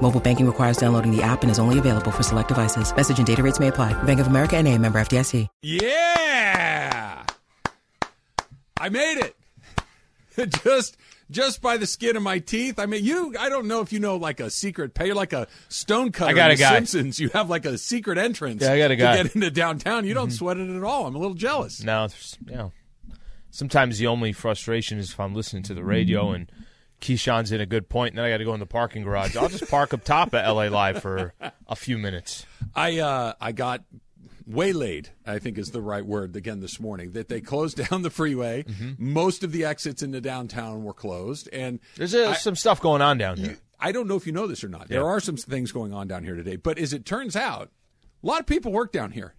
Mobile banking requires downloading the app and is only available for select devices. Message and data rates may apply. Bank of America and a member FDIC. Yeah, I made it. just just by the skin of my teeth. I mean, you. I don't know if you know like a secret pay. You're like a stone cutter. I got a The guy. Simpsons. You have like a secret entrance. Yeah, I got a guy. to get into downtown. You don't mm-hmm. sweat it at all. I'm a little jealous. No, it's, you know, sometimes the only frustration is if I'm listening to the radio and Keyshawn's in a good point, and then I got to go in the parking garage. I'll just park up top at LA Live for a few minutes. I uh, I got waylaid. I think is the right word again this morning. That they closed down the freeway. Mm-hmm. Most of the exits into downtown were closed, and There's uh, some stuff going on down here. I don't know if you know this or not. There are some things going on down here today, but as it turns out, a lot of people work down here.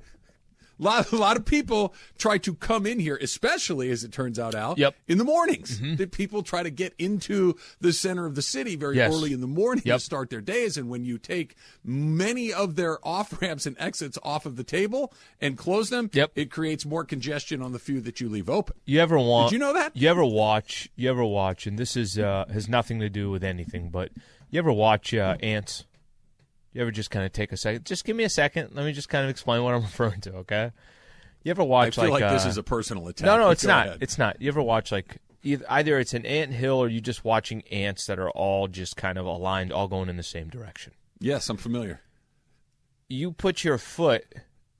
A lot, a lot of people try to come in here, especially as it turns out, Al, Yep. in the mornings. That people try to get into the center of the city very Yes. early in the morning Yep. to start their days. And when you take many of their off ramps and exits off of the table and close them, Yep. it creates more congestion on the few that you leave open. You ever want? Did you know that? You ever watch? You ever watch? And this is uh, has nothing to do with anything, but you ever watch uh, ants? You ever just kind of take a second? Just give me a second. Let me just kind of explain what I'm referring to. Okay. You ever I watch feel like, this uh, is a personal attack. No, no, it's not. ahead. It's not. You ever watch like either, either it's an ant hill or you just watching ants that are all just kind of aligned, all going in the same direction. yes, I'm familiar. You put your foot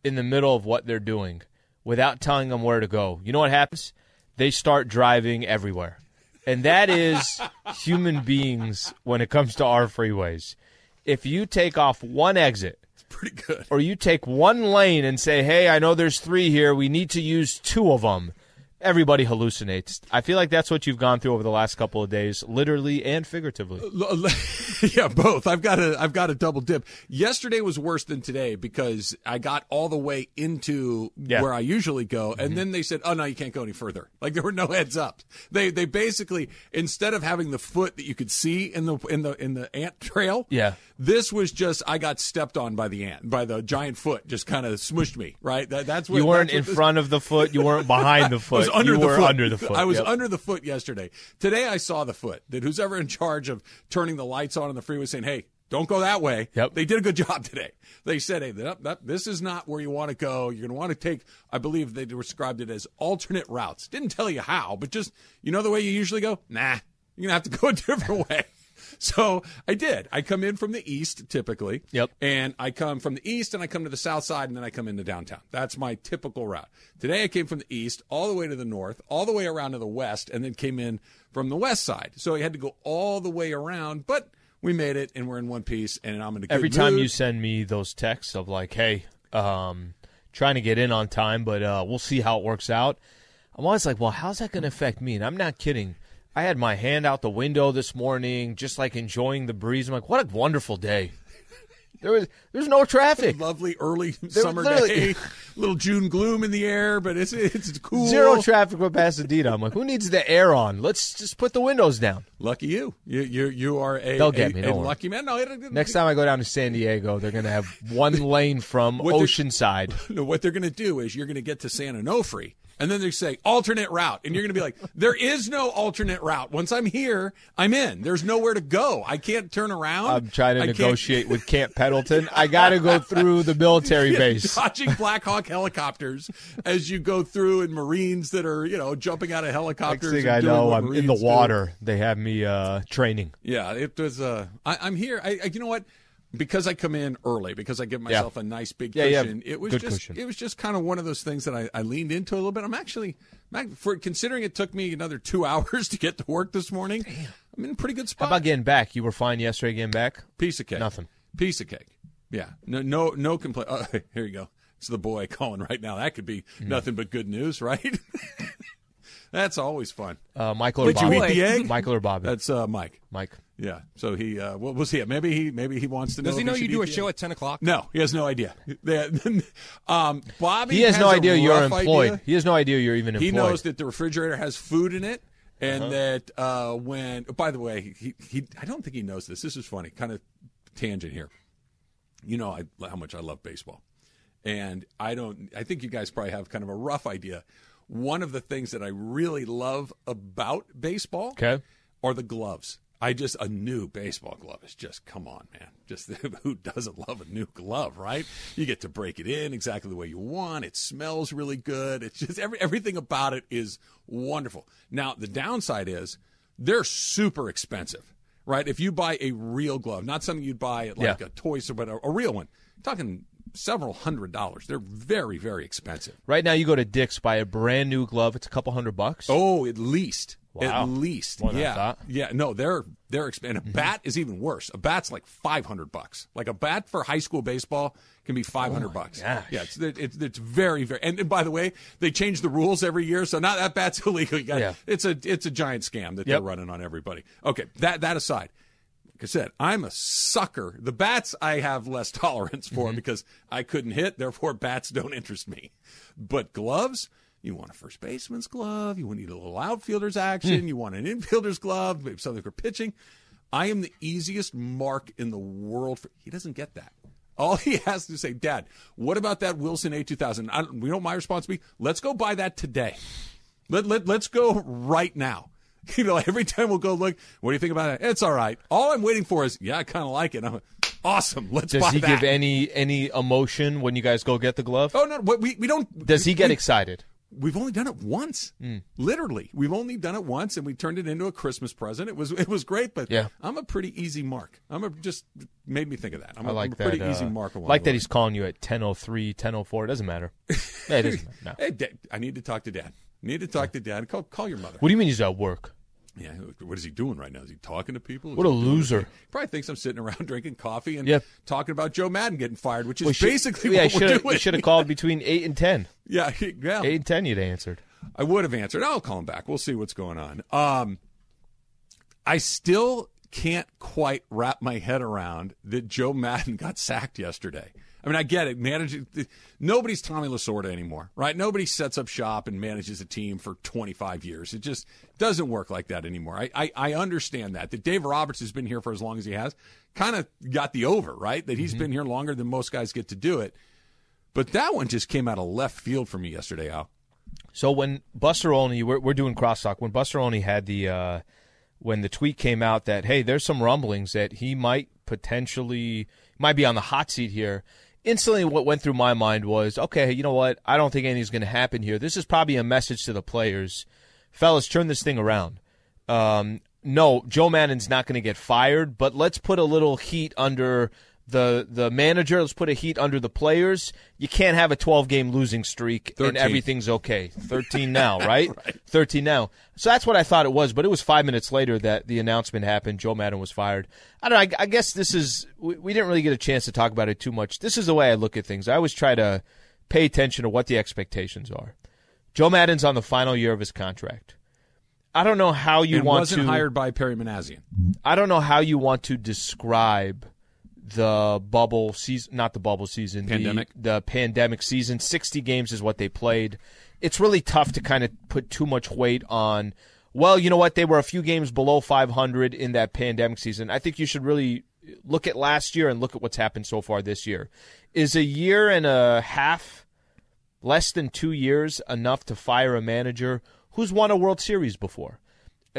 in the middle of what they're doing without telling them where to go. You know what happens? They start driving everywhere. And that is human beings when it comes to our freeways. If you take off one exit Pretty good. or you take one lane and say, "Hey, I know there's three here. We need to use two of them." Everybody hallucinates. I feel like that's what you've gone through over the last couple of days, literally and figuratively. yeah, both. I've got a I've got a double dip. Yesterday was worse than today because I got all the way into Yeah. where I usually go, and mm-hmm. then they said, "Oh no, you can't go any further." Like there were no heads up. They they basically instead of having the foot that you could see in the in the in the ant trail, Yeah. this was just I got stepped on by the ant by the giant foot, just kind of smushed me. Right, that, that's what You weren't in this- front of the foot. You weren't behind the foot. Was under you the were foot. under the foot. I was Yep. under the foot yesterday. Today I saw the foot. That who's ever in charge of turning the lights on on the freeway saying, "Hey, don't go that way." Yep. They did a good job today. They said, "Hey, that, that, this is not where you want to go. You're going to want to take." I believe they described it as alternate routes. Didn't tell you how, but just you know the way you usually go. Nah, you're going to have to go a different way. So I did. I come in from the east typically. Yep. And I come from the east and I come to the south side and then I come into downtown. That's my typical route. Today I came from the east all the way to the north, all the way around to the west, and then came in from the west side. So I had to go all the way around, but we made it and we're in one piece and I'm in a good Every time mood. you send me those texts of like, "Hey, um, trying to get in on time, but uh, we'll see how it works out," I'm always like, "Well, how's that going to affect me?" And I'm not kidding. I had my hand out the window this morning, just like enjoying the breeze. I'm like, "What a wonderful day!" There was there's no traffic. lovely early summer day, little June gloom in the air, but it's it's cool. Zero traffic with Pasadena. I'm like, who needs the air on? Let's just put the windows down. Lucky you. You you you are a, They'll get a- me, a lucky man. No, it, Next time I go down to San Diego, they're gonna have one lane from Oceanside. No, what they're going to do is you're going to get to San Onofre, and then they say alternate route, and you're going to be like, there is no alternate route. Once I'm here, I'm in. There's nowhere to go. I can't turn around. I'm trying to I can't- negotiate with Camp Pendleton. I got to go through the military base. Dodging Black Hawk helicopters as you go through, and Marines that are you know jumping out of helicopters. Next thing I know, I'm in the Marines do. water. They have me uh, training. Yeah, it was. Uh, I, I'm here. I, I, you know what? Because I come in early, because I give myself a nice big Yeah, yeah, cushion. It was good just. cushion. It was just kind of one of those things that I, I leaned into a little bit. I'm actually, for considering it took me another two hours to get to work this morning. I'm in a pretty good spot. How about getting back? You were fine yesterday getting back? Piece of cake. Nothing. Piece of cake. Yeah. No. No. No complaint. Oh, here you go. It's the boy calling right now. That could be Mm. nothing but good news, right? That's always fun. Uh, Michael or Did you eat the egg? Michael or Bobby? That's uh, Mike. Mike. Yeah. So he, uh, well, we'll see. Maybe he, maybe he wants to know. Does he know should you do a show at ten o'clock? No, he has no idea. Um, Bobby, He has, no idea you're employed. idea. He has no idea you're even employed. He knows that the refrigerator has food in it, and Uh-huh. that uh, when. By the way, he, he I don't think he knows this. This is funny. Kind of tangent here. You know I, how much I love baseball, and I don't. I think you guys probably have kind of a rough idea. One of the things that I really love about baseball Okay. are the gloves. I just a new baseball glove is just come on, man. Just who doesn't love a new glove, right? You get to break it in exactly the way you want. It smells really good. It's just every everything about it is wonderful. Now the downside is they're super expensive, right? If you buy a real glove, not something you'd buy at like Yeah. a toy store, but a, a real one, talking several hundred dollars. They're very very expensive. Right now, you go to Dick's, buy a brand new glove. It's a couple hundred bucks. Oh, at least. Wow. At least. More yeah. thought. Mm-hmm. Yeah. No, they're they're and A bat is even worse. A bat's like five hundred bucks. Like a bat for high school baseball can be five hundred bucks. Oh gosh. Yeah. It's, it's it's very very. And, and by the way, they change the rules every year, so now that bat's illegal. Got, Yeah. It's a it's a giant scam that they're running on everybody. Okay. That that aside. Like I said, I'm a sucker. The bats I have less tolerance for Mm-hmm. because I couldn't hit, therefore bats don't interest me. But gloves, you want a first baseman's glove, you need a little outfielder's Hmm. action, you want an infielder's glove, maybe something for pitching. I am the easiest mark in the world for he doesn't get that. All he has to say, Dad, what about that Wilson A2000? I don't, we know my response be, let's go buy that today. Let, let, let's go right now. You know, every time we'll go look, what do you think about it? It's all right. All I'm waiting for is, yeah, I kind of like it. I'm awesome. Let's Does buy he that. give any any emotion when you guys go get the glove? oh, no, we, we don't. Does he get we- excited? We've only done it once, Hmm. literally. We've only done it once, and we turned it into a Christmas present. It was it was great, but Yeah. I'm a pretty easy mark. I'm a, just made me think of that. I'm I a, like I'm a pretty that. easy uh, mark. like that he's calling you at 10:03, 10:04. It doesn't matter. Yeah, it doesn't matter. No. Hey, Dad, I need to talk to Dad. Need to talk to Dad. Call call your mother. What do you mean he's at work? Yeah, what is he doing right now? Is he talking to people? Is What a loser. He probably thinks I'm sitting around drinking coffee and Yep. talking about Joe Maddon getting fired, which is Well, should- basically yeah, what we're should doing. you should have called between eight and ten. yeah, yeah. Eight and ten, you'd answered. I would have answered. I'll call him back. We'll see what's going on. Um, I still can't quite wrap my head around that Joe Maddon got sacked yesterday. I mean, I get it. Managing nobody's Tommy Lasorda anymore, right? Nobody sets up shop and manages a team for 25 years. It just doesn't work like that anymore. I, I, I understand that. That Dave Roberts has been here for as long as he has, kind of got the over, right? That he's been here longer than most guys get to do it. But that one just came out of left field for me yesterday, Al. So when Buster Olney, we're, we're doing crosstalk. When Buster Olney had the, uh, when the tweet came out that hey, there's some rumblings that he might potentially might be on the hot seat here. Instantly, what went through my mind was, okay, you know what? I don't think anything's going to happen here. This is probably a message to the players, fellas, turn this thing around. Um, no, Joe Maddon's not going to get fired, but let's put a little heat under the the manager. Let's put a heat under the players. You can't have a 12 game losing streak 13. and everything's okay. 13 now, right? 13 now. So that's what I thought it was, but it was five minutes later that the announcement happened. Joe Maddon was fired. I don't know. I, I guess this is we, we didn't really get a chance to talk about it too much. This is the way I look at things. I always try to pay attention to what the expectations are. Joe Maddon's on the final year of his contract. I don't know how you and want wasn't to hired by Perry Minasian. I don't know how you want to describe the bubble season, not the bubble season, the- Pandemic? the, pandemic season. 60 games is what they played. It's really tough to kind of put too much weight on, well, you know what? They were a few games below 500 in that pandemic season. I think you should really look at last year and look at what's happened so far this year. Is a year and a half, less than two years, enough to fire a manager who's won a World Series before?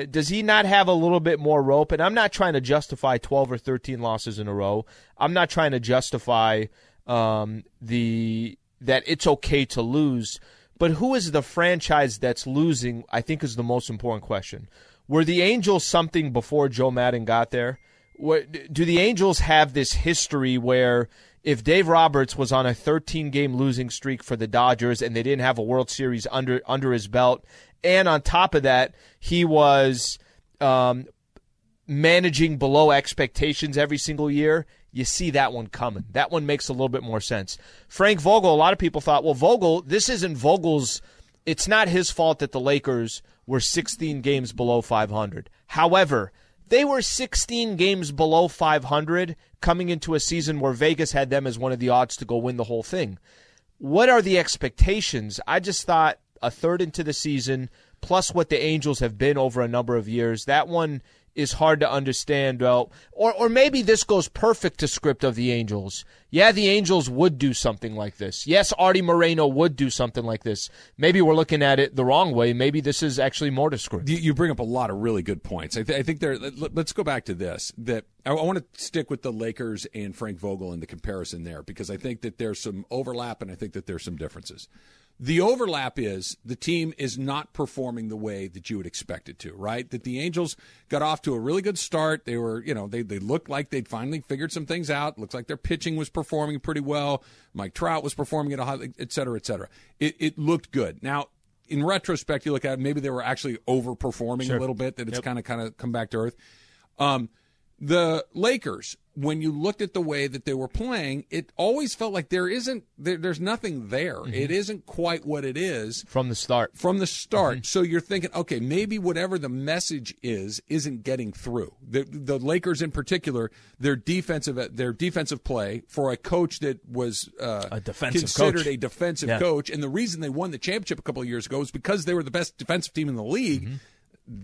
Uh, does he not have a little bit more rope? And I'm not trying to justify 12 or 13 losses in a row. I'm not trying to justify um, the that it's okay to lose. But who is the franchise that's losing? I think is the most important question. Were the Angels something before Joe Maddon got there? What, do the Angels have this history where if Dave Roberts was on a 13 game losing streak for the Dodgers and they didn't have a World Series under under his belt, and on top of that, he was um, managing below expectations every single year, you see that one coming. That one makes a little bit more sense. Frank Vogel, a lot of people thought, well, Vogel, this isn't Vogel's. It's not his fault that the Lakers were 16 games below 500. However, They were 16 games below 500 coming into a season where Vegas had them as one of the odds to go win the whole thing. What are the expectations? I just thought a third into the season, plus what the Angels have been over a number of years, that one is hard to understand. Well, or or maybe this goes perfect to script of the Angels. Yeah, the Angels would do something like this. Yes, Artie Moreno would do something like this. Maybe we're looking at it the wrong way. Maybe this is actually more to script. You, bring up a lot of really good points. I, th- I think there. Let, us go back to this. That I, I want to stick with the Lakers and Frank Vogel and the comparison there because I think that there's some overlap and I think that there's some differences. The overlap is the team is not performing the way that you would expect it to, right? That the Angels got off to a really good start. They were, you know, they, they looked like they'd finally figured some things out. Looks like their pitching was performing pretty well. Mike Trout was performing at a high, et cetera, et cetera. It, it looked good. Now, in retrospect, you look at it, maybe they were actually overperforming sure. a little bit, that it's kind of kind of come back to earth. Um, the Lakers, when you looked at the way that they were playing, it always felt like there isn't there, there's nothing there. Mm-hmm. It isn't quite what it is from the start. From the start. Mm-hmm. So you're thinking, okay, maybe whatever the message is isn't getting through. The the Lakers in particular, their defensive their defensive play for a coach that was uh, a defensive considered coach. a defensive yeah. coach, and the reason they won the championship a couple of years ago is because they were the best defensive team in the league. Mm-hmm.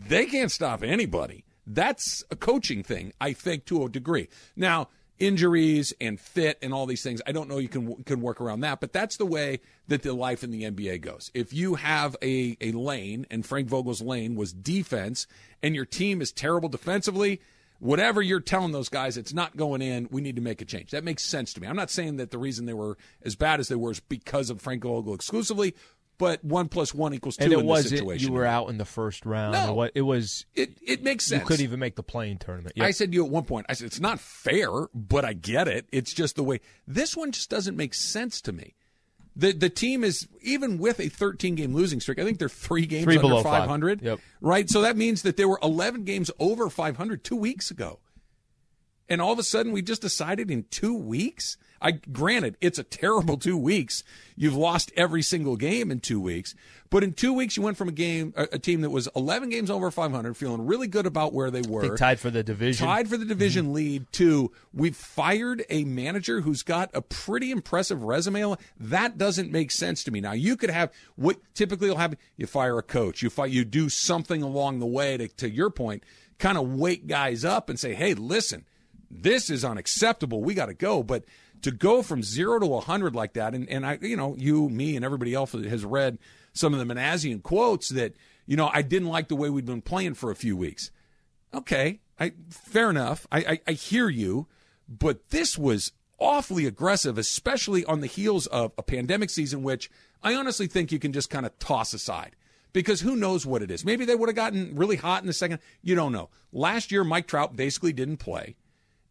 They can't stop anybody. That's a coaching thing, I think, to a degree. Now, injuries and fit and all these things, I don't know you can can work around that, but that's the way that the life in the NBA goes. If you have a, a lane, and Frank Vogel's lane was defense, and your team is terrible defensively, whatever you're telling those guys, it's not going in. We need to make a change. That makes sense to me. I'm not saying that the reason they were as bad as they were is because of Frank Vogel exclusively, but one plus one equals two and it in was this situation. You were out in the first round. No, what it was. It it makes sense. You couldn't even make the playing tournament. Yep. I said to you at one point. I said it's not fair, but I get it. It's just the way this one just doesn't make sense to me. The the team is even with a 13 game losing streak. I think they're three games three under 500. Yep. Right. So that means that there were 11 games over 500 two weeks ago, and all of a sudden we just decided in two weeks I granted it's a terrible two weeks. You've lost every single game in two weeks, but in two weeks you went from a game, a, a team that was 11 games over 500, feeling really good about where they were, tied for the division, tied for the division mm-hmm. lead. To we've fired a manager who's got a pretty impressive resume. That doesn't make sense to me. Now you could have what typically will happen: you fire a coach, you fight, you do something along the way to, to your point, kind of wake guys up and say, "Hey, listen." This is unacceptable. We got to go. But to go from zero to 100 like that, and, and I, you know, you, me, and everybody else has read some of the Minasian quotes that, you know, I didn't like the way we'd been playing for a few weeks. Okay, I, fair enough. I, I, I hear you, but this was awfully aggressive, especially on the heels of a pandemic season, which I honestly think you can just kind of toss aside because who knows what it is. Maybe they would have gotten really hot in the second. You don't know. Last year, Mike Trout basically didn't play.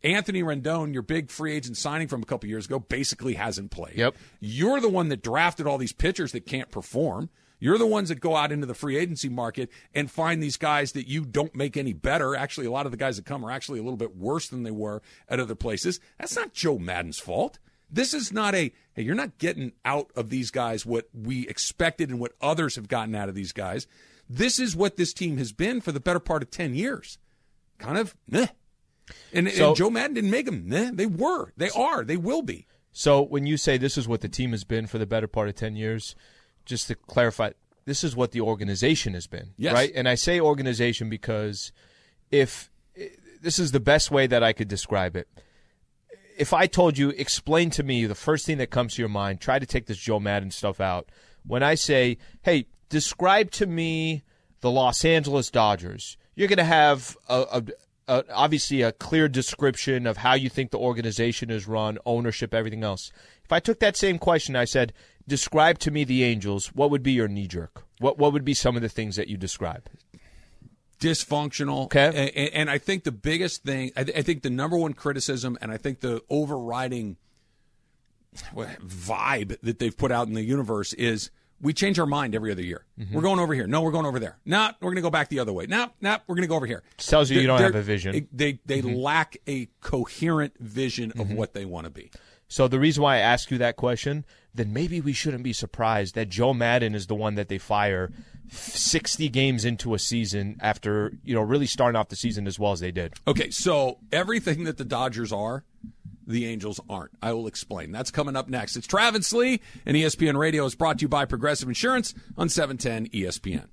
Anthony Rendon, your big free agent signing from a couple years ago, basically hasn't played. Yep. You're the one that drafted all these pitchers that can't perform. You're the ones that go out into the free agency market and find these guys that you don't make any better. Actually, a lot of the guys that come are actually a little bit worse than they were at other places. That's not Joe Maddon's fault. This is not a, hey, you're not getting out of these guys what we expected and what others have gotten out of these guys. This is what this team has been for the better part of 10 years. Kind of, meh. And, so, and Joe Maddon didn't make them. Eh, they were. They are. They will be. So when you say this is what the team has been for the better part of 10 years, just to clarify, this is what the organization has been. Yes. Right? And I say organization because if this is the best way that I could describe it. If I told you, explain to me the first thing that comes to your mind, try to take this Joe Maddon stuff out. When I say, hey, describe to me the Los Angeles Dodgers, you're going to have a, a, uh, obviously a clear description of how you think the organization is run, ownership, everything else. If I took that same question, I said, describe to me the Angels, what would be your knee jerk? What what would be some of the things that you describe? Dysfunctional. Okay. And, and I think the biggest thing, I, th- I think the number one criticism, and I think the overriding vibe that they've put out in the universe is – we change our mind every other year. Mm-hmm. We're going over here. No, we're going over there. No, we're going to go back the other way. No, no, we're going to go over here. It tells you they're, you don't have a vision. They they mm-hmm. lack a coherent vision of mm-hmm. what they want to be. So the reason why I ask you that question, then maybe we shouldn't be surprised that Joe Maddon is the one that they fire 60 games into a season after you know really starting off the season as well as they did. Okay, so everything that the Dodgers are, the Angels aren't. I will explain. That's coming up next. It's Travis Lee, and ESPN Radio is brought to you by Progressive Insurance on 710 ESPN.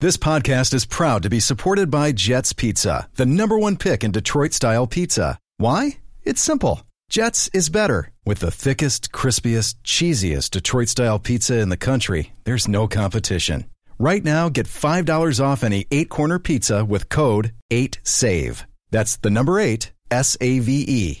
This podcast is proud to be supported by Jets Pizza, the number one pick in Detroit style pizza. Why? It's simple. Jets is better. With the thickest, crispiest, cheesiest Detroit style pizza in the country, there's no competition. Right now, get $5 off any eight corner pizza with code 8SAVE. That's the number eight, S A V E.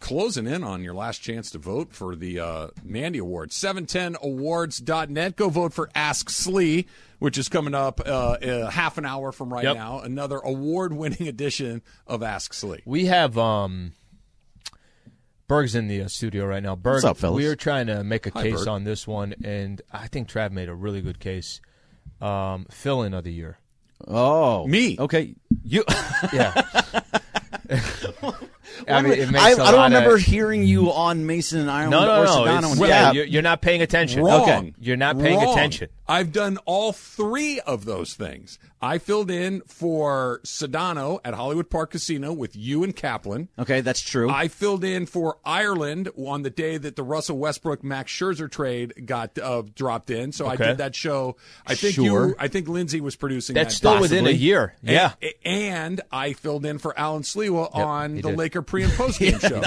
closing in on your last chance to vote for the uh, Mandy Awards. 710awards.net. Go vote for Ask Slee, which is coming up uh, uh, half an hour from right Yep. now. Another award winning edition of Ask Slee. We have um Berg's in the uh, studio right now. Berg, What's up, fellas? we are trying to make a Hi, case Berg. on this one, and I think Trav made a really good case. Um, fill in of the year. Oh, Me. Okay, you. Yeah. I mean, it I, makes I a don't remember of- hearing you on Mason and Ireland No, no, or no. Sedano. it's- and- yeah, yeah, you're, you're not paying attention. Wrong. Okay. You're not paying Wrong. attention. I've done all three of those things. I filled in for Sedano at Hollywood Park Casino with you and Kaplan. okay, that's true. I filled in for Ireland on the day that the Russell Westbrook Max Scherzer trade got uh, dropped in. So I did that show. I think Sure. you, I think Lindsay was producing. That's that still day. within a year. Yeah. and I filled in for Alan Slewa on the did. Laker pre and post game show.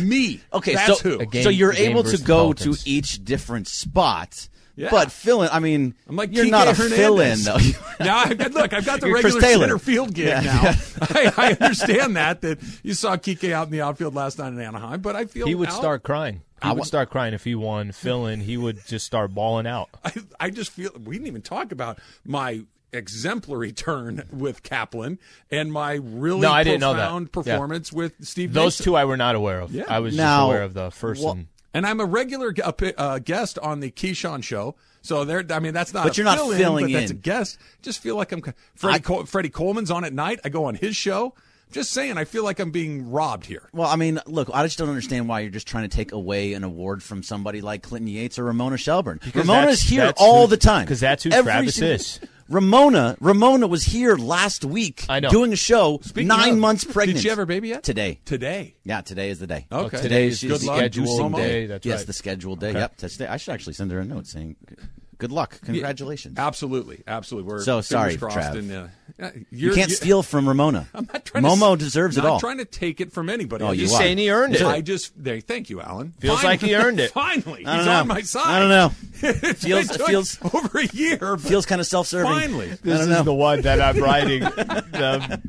Me. okay, that's so who. Game- so you're able to go Falcons. to each different spot. Yeah. But fill in. I mean, I'm like you're Kike not a Hernandez. fill in though. now I've got, look, I've got the You're regular Taylor. center field gig Yeah. now. I, I understand that that you saw Kike out in the outfield last night in Anaheim, but I feel He would out- start crying. He I would start crying if he won. Fill in, he would just start bawling out. I, I just feel we didn't even talk about my exemplary turn with Kaplan and my really No, I didn't know that. profound Yeah. performance with Steve. Those Mason. two I were not aware of. Yeah. I was Now, just aware of the first wha- one. And I'm a regular uh, uh, guest on the Keyshawn show. So there, I mean, that's not. But a you're not fill-in, filling but That's a guest. Just feel like I'm. Freddie, I- Col- Freddie Coleman's on at night. I go on his show. Just saying, I feel like I'm being robbed here. Well, I mean, look, I just don't understand why you're just trying to take away an award from somebody like Clinton Yates or Ramona Shelburne. Ramona that's- is here all who- the Because that's who Every Travis single- is. Ramona, Ramona was here last week I know. doing a show, Speaking nine of, months pregnant. Did she have her baby yet? Today. Today. Yeah, today is the day. Okay. Today Today's is Good the luck. scheduled Sumo. day. That's yes, right. the scheduled day. Yep. Today. I should actually send her a note saying, "Good luck, congratulations." Absolutely, absolutely. We're So fingers sorry, crossed Trav. And, uh, yeah, you you're- can't you- steal from Ramona. I'm not trying Momo to, deserves not it all. trying to take it from anybody. Oh, I you just, are. saying he earned it. I just there. Thank you, Alan. Feels like he earned it. Finally, he's don't on my side. I don't know. It's Feels- been feels- over a year. Feels kind of self-serving. Finally. I This don't is know. the one that I'm writing. the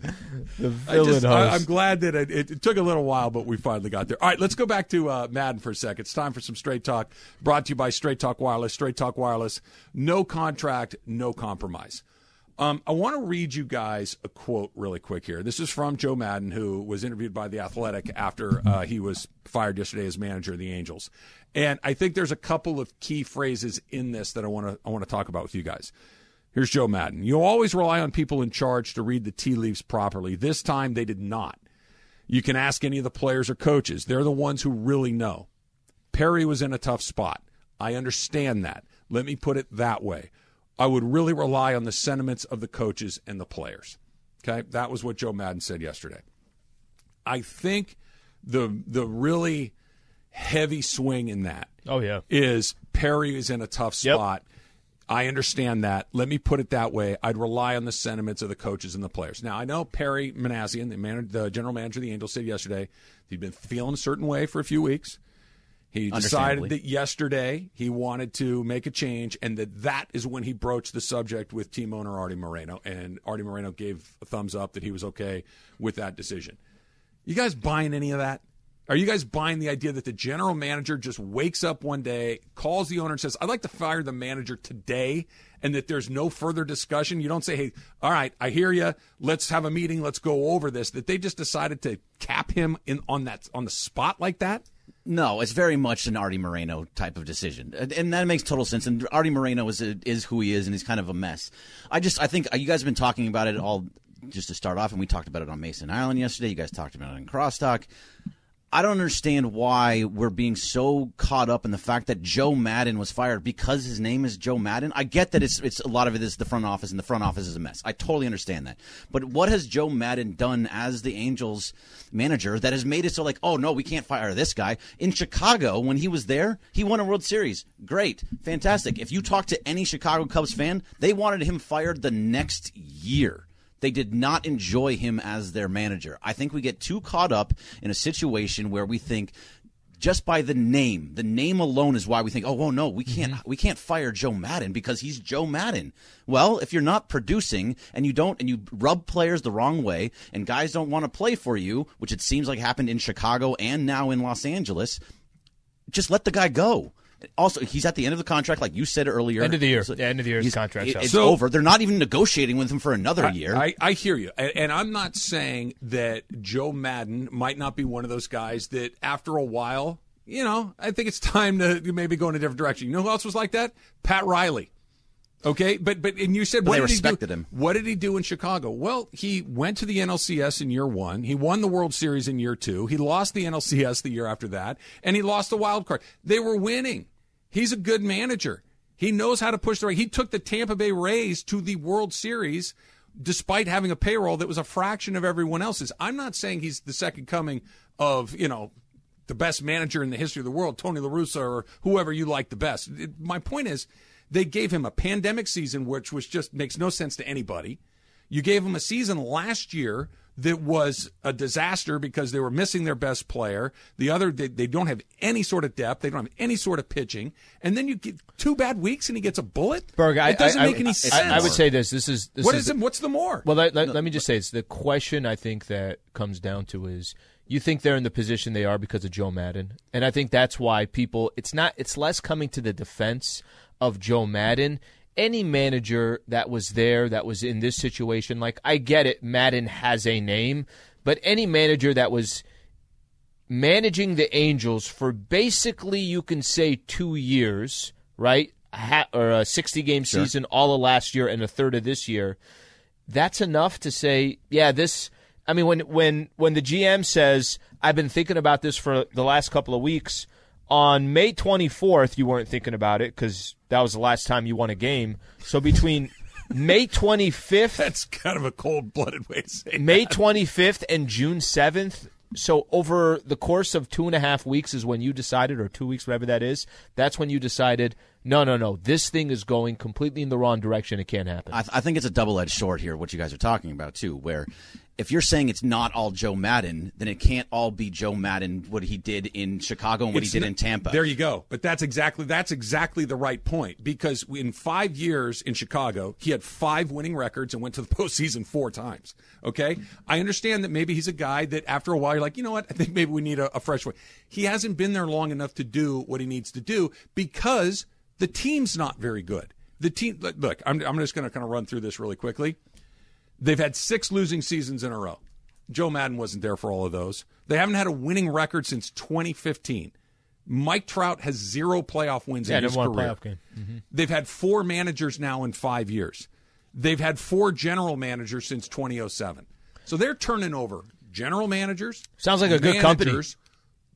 the I villain just, I. I'm glad that it, it, it took a little while, but we finally got there. All right, let's go back to uh, Maddon for a second. It's time for some straight talk. Brought to you by Straight Talk Wireless. Straight Talk Wireless. No contract, no compromise. Um, I want to read you guys a quote really quick here. This is from Joe Maddon, who was interviewed by The Athletic after uh, he was fired yesterday as manager of the Angels. And I think there's a couple of key phrases in this that I want to I want to talk about with you guys. Here's Joe Maddon. You always rely on people in charge to read the tea leaves properly. This time they did not. You can ask any of the players or coaches. They're the ones who really know. Perry was in a tough spot. I understand that. Let me put it that way. I would really rely on the sentiments of the coaches and the players. Okay? That was what Joe Maddon said yesterday. I think the the really heavy swing in that oh yeah. is Perry is in a tough Yep. I understand that. Let me put it that way. I'd rely on the sentiments of the coaches and the players. Now, I know Perry Minasian, the, man, the general manager of the Angels, said yesterday he'd been feeling a certain way for a few weeks. He decided that yesterday he wanted to make a change, and that that is when he broached the subject with team owner Artie Moreno. And Artie Moreno gave a thumbs up that he was okay with that decision. You guys buying any of that? Are you guys buying the idea that the general manager just wakes up one day, calls the owner, and says, I'd like to fire the manager today, and that there's no further discussion? You don't say, hey, all right, I hear you. Let's have a meeting. Let's go over this. That they just decided to cap him in on that on the spot like that? No, it's very much an Artie Moreno type of decision, and, that makes total sense. And Artie Moreno is is who he is, and he's kind of a mess. I just I think you guys have been talking about it all just to start off, and we talked about it on Mason and Ireland yesterday. You guys talked about it in Crosstalk. I don't understand why we're being so caught up in the fact that Joe Maddon was fired because his name is Joe Maddon. I get that it's it's a lot of it is the front office and the front office is a mess. I totally understand that. But what has Joe Maddon done as the Angels manager that has made it so like, oh no, we can't fire this guy. In Chicago, when he was there, he won a World Series. Great. Fantastic. If you talk to any Chicago Cubs fan, they wanted him fired the next year. They did not enjoy him as their manager. I think we get too caught up in a situation where we think just by the name, the name alone is why we think, oh, well, no, we can't, Mm-hmm. we can't fire Joe Maddon because he's Joe Maddon. Well, if you're not producing and you don't, and you rub players the wrong way, and guys don't want to play for you, which it seems like happened in Chicago and now in Los Angeles, just let the guy go. Also, he's at the end of the contract, like you said earlier. End of the year. So- Yeah, end of the year, his he's- contract's it- up. It's So- over. They're not even negotiating with him for another year. I, I hear you. And, and I'm not saying that Joe Maddon might not be one of those guys that after a while, you know, I think it's time to maybe go in a different direction. You know who else was like that? Pat Riley. Okay, but but and you said But what they did respected he do? him. What did he do in Chicago? Well, he went to the NLCS in year one. He won the World Series in year two. He lost the NLCS the year after that, and he lost the wild card. They were winning. He's a good manager. He knows how to push the right. He took the Tampa Bay Rays to the World Series despite having a payroll that was a fraction of everyone else's. I'm not saying he's the second coming of, you know, the best manager in the history of the world, Tony La Russa or whoever you like the best. It- my point is, they gave him a pandemic season, which was just makes no sense to anybody. You gave him a season last year that was a disaster because they were missing their best player. The other, they, they don't have any sort of depth. They don't have any sort of pitching. And then you get two bad weeks and he gets a bullet. Berg, I, it doesn't I, make I, any I- sense. I, would say this. This is this what is is it? What's the more? Well, let, let, let me just say it's the question I think that comes down to is you think they're in the position they are because of Joe Maddon, and I think that's why people. It's not. It's less coming to the defense of Joe Maddon. Any manager that was there that was in this situation, like I get it, Maddon has a name, but any manager that was managing the Angels for basically you can say two years, right? Ha- or a sixty game season, all of last year and a third of this year. That's enough to say, yeah, this. I mean, when when when the GM says, "I've been thinking about this for the last couple of weeks," on May twenty fourth, you weren't thinking about it because that was the last time you won a game. So between May twenty fifth That's kind of a cold blooded way to say it. May 25th and June 7th. So over the course of two and a half weeks is when you decided, or two weeks, whatever that is. That's when you decided, no, no, no, this thing is going completely in the wrong direction. It can't happen. I, th- I think it's a double edged sword here, what you guys are talking about, too, where if you're saying it's not all Joe Maddon, then it can't all be Joe Maddon, what he did in Chicago and what It's he did not- in Tampa. There you go. But that's exactly that's exactly the right point because in five years in Chicago, he had five winning records and went to the postseason four times. Okay, I understand that maybe he's a guy that after a while you're like, you know what? I think maybe we need a, a fresh one. He hasn't been there long enough to do what he needs to do because the team's not very good. The team. Look, I'm I'm just going to kind of run through this really quickly. They've had six losing seasons in a row. Joe Maddon wasn't there for all of those. They haven't had a winning record since 2015. Mike Trout has zero playoff wins Yeah, in his never won a career. playoff game. Mm-hmm. They've had four managers now in five years. They've had four general managers since 2007. So they're turning over general managers. Sounds like a good company.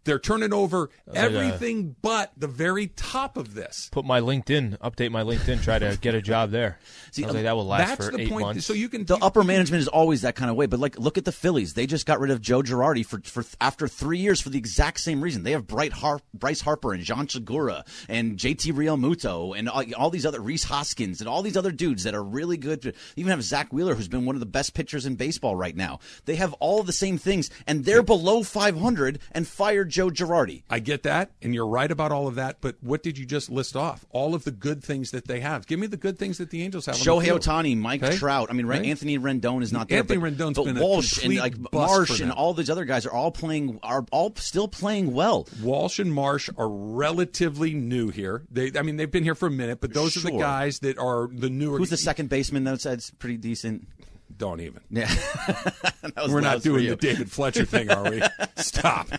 Managers. They're turning over oh, like a- everything but the very top of this. Put my LinkedIn, update my LinkedIn, try to get a job there. Sounds um, like that will last That's for the eight point. months. So you can the upper management is always that kind of way. But like, look at the Phillies. They just got rid of Joe Girardi for, for after three years for the exact same reason. They have Bright Har- Bryce Harper and John Segura and JT Realmuto and all, all these other Rhys Hoskins and all these other dudes that are really good. They even have Zack Wheeler, who's been one of the best pitchers in baseball right now. They have all the same things, and they're below 500 and fired Joe Girardi. I get that, and you're right about all of that. But what did you just list off? All of the good things that they have. Give me the good things that the Angels have. Shohei. Ohtani, Mike Okay? Trout. I mean? Anthony Rendon is not there. Anthony but, Rendon's but been a Walsh and like bust Marsh and all these other guys are all playing are all still playing well. Walsh and Marsh are relatively new here. They, I mean, they've been here for a minute, but those are the guys that are the newer. Who's the second baseman that's that's pretty decent? Don't even. Yeah, We're not doing the David Fletcher thing, are we? Stop.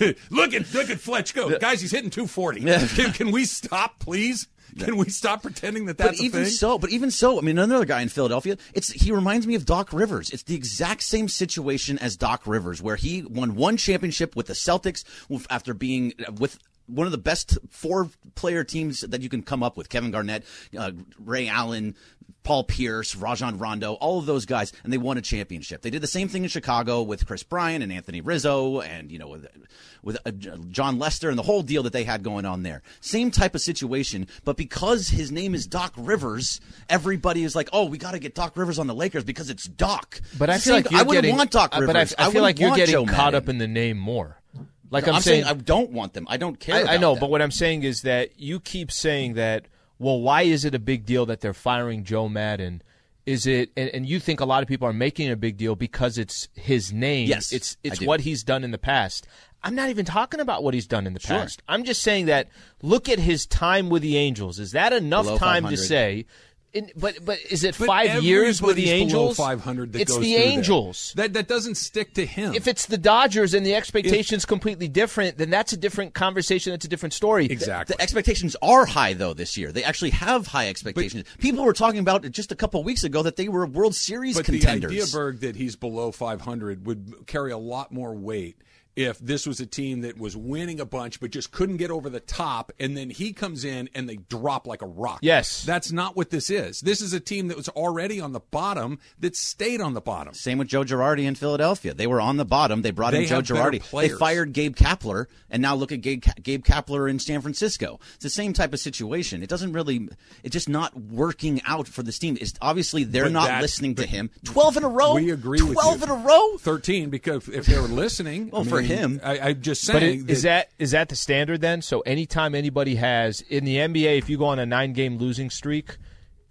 look at look at Fletch go, guys. He's hitting 240. Can, can we stop, please? Can we stop pretending that that's but even thing? so, but even so, I mean, another guy in Philadelphia. It's he reminds me of Doc Rivers. It's the exact same situation as Doc Rivers, where he won one championship with the Celtics after being uh, with one of the best four-player teams that you can come up with: Kevin Garnett, uh, Ray Allen. Paul Pierce, Rajon Rondo, all of those guys, and they won a championship. They did the same thing in Chicago with Kris Bryant and Anthony Rizzo, and you know with with uh, Jon Lester and the whole deal that they had going on there. Same type of situation, but because his name is Doc Rivers, everybody is like, "Oh, we got to get Doc Rivers on the Lakers because it's Doc." But I feel the like you're I wouldn't getting, want Doc Rivers. But I, I feel wouldn't like you're getting Joe caught Maddon. up in the name more. Like I'm, I'm, saying, saying, I don't want them. I don't care. I, I know, them. but what I'm saying is that you keep saying that. Well, why is it a big deal that they're firing Joe Maddon? Is it, and, and you think a lot of people are making it a big deal because it's his name? Yes, it's it's what he's done in the past. I'm not even talking about what he's done in the Sure. past. I'm just saying that look at his time with the Angels. Is that enough Below time to say? In, but but is it But five years with the everybody's below Angels? 500 it's goes the. Angels. That that doesn't stick to him. If it's the Dodgers and the expectation's completely different, then that's a different conversation. That's a different story. exactly. The expectations are high though this year. They actually have high expectations. People were talking about just a couple weeks ago that they were World Series But contenders. the idea, Berg, that he's below 500 would carry a lot more weight if this was a team that was winning a bunch but just couldn't get over the top, and then he comes in and they drop like a rock. Yes. That's not what this is. This is a team that was already on the bottom that stayed on the bottom. Same with Joe Girardi in Philadelphia. They were on the bottom. They brought They in Joe Girardi. They fired Gabe Kapler, and now look at Gabe, Gabe Kapler in San Francisco. It's the same type of situation. It doesn't really. It's just not working out for this team. It's obviously they're But not listening to him. Twelve in a row. We agree with Twelve in a row. 13 because if they were listening, Well, I oh, for mean, him. I, I'm just But saying it, is that is that the standard then? So anytime anybody has in the NBA, if you go on a nine game losing streak,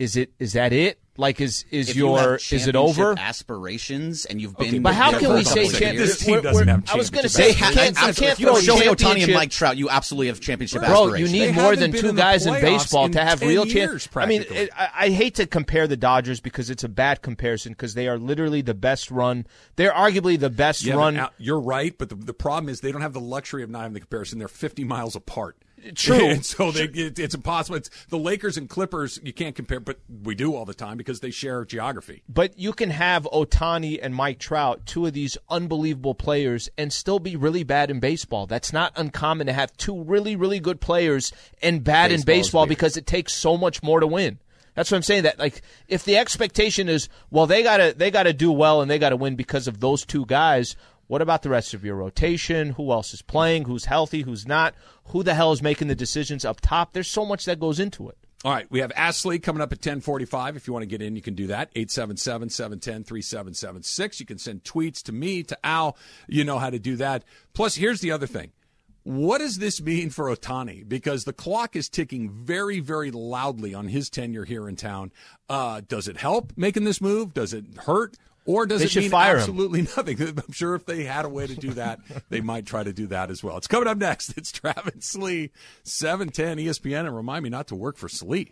is it is that it? Like is is If you have your is it over? Aspirations, and you've Okay, been. But how can we say of champion? This team we're- doesn't we're- have I was going to say They you have, can't, you absolutely- can't if you throw Shohei Ohtani and Mike Trout, you absolutely have championship Bro, you need They more than two in guys in baseball in to have real years, chance. I mean, it, I, I hate to compare the Dodgers because it's a bad comparison because they are literally the best run. They're arguably the best Yeah, run. Al- you're right, but the, the problem is they don't have the luxury of not having the comparison. They're 50 miles apart. True. and so they, it, it's impossible. It's the Lakers and Clippers. You can't compare, but we do all the time because they share geography. But you can have Ohtani and Mike Trout, two of these unbelievable players, and still be really bad in baseball. That's not uncommon to have two really, really good players and bad in Baseball because it takes so much more to win. That's what I'm saying. That like, if the expectation is, well, they gotta they gotta do well and they gotta win because of those two guys. What about the rest of your rotation? Who else is playing? Who's healthy? Who's not? Who the hell is making the decisions up top? There's so much that goes into it. All right, we have Ashley coming up at 1045. If you want to get in, you can do that. 877-710-3776. You can send tweets to me, to Al. You know how to do that. Plus, here's the other thing. What does this mean for Ohtani? Because the clock is ticking very, very loudly on his tenure here in town. Uh, does it help making this move? Does it hurt? Or does They it mean fire him. absolutely nothing? I'm sure if they had a way to do that, they might try to do that as well. It's coming up next. It's Travis Slee, 710 ESPN. And remind me not to work for Slee.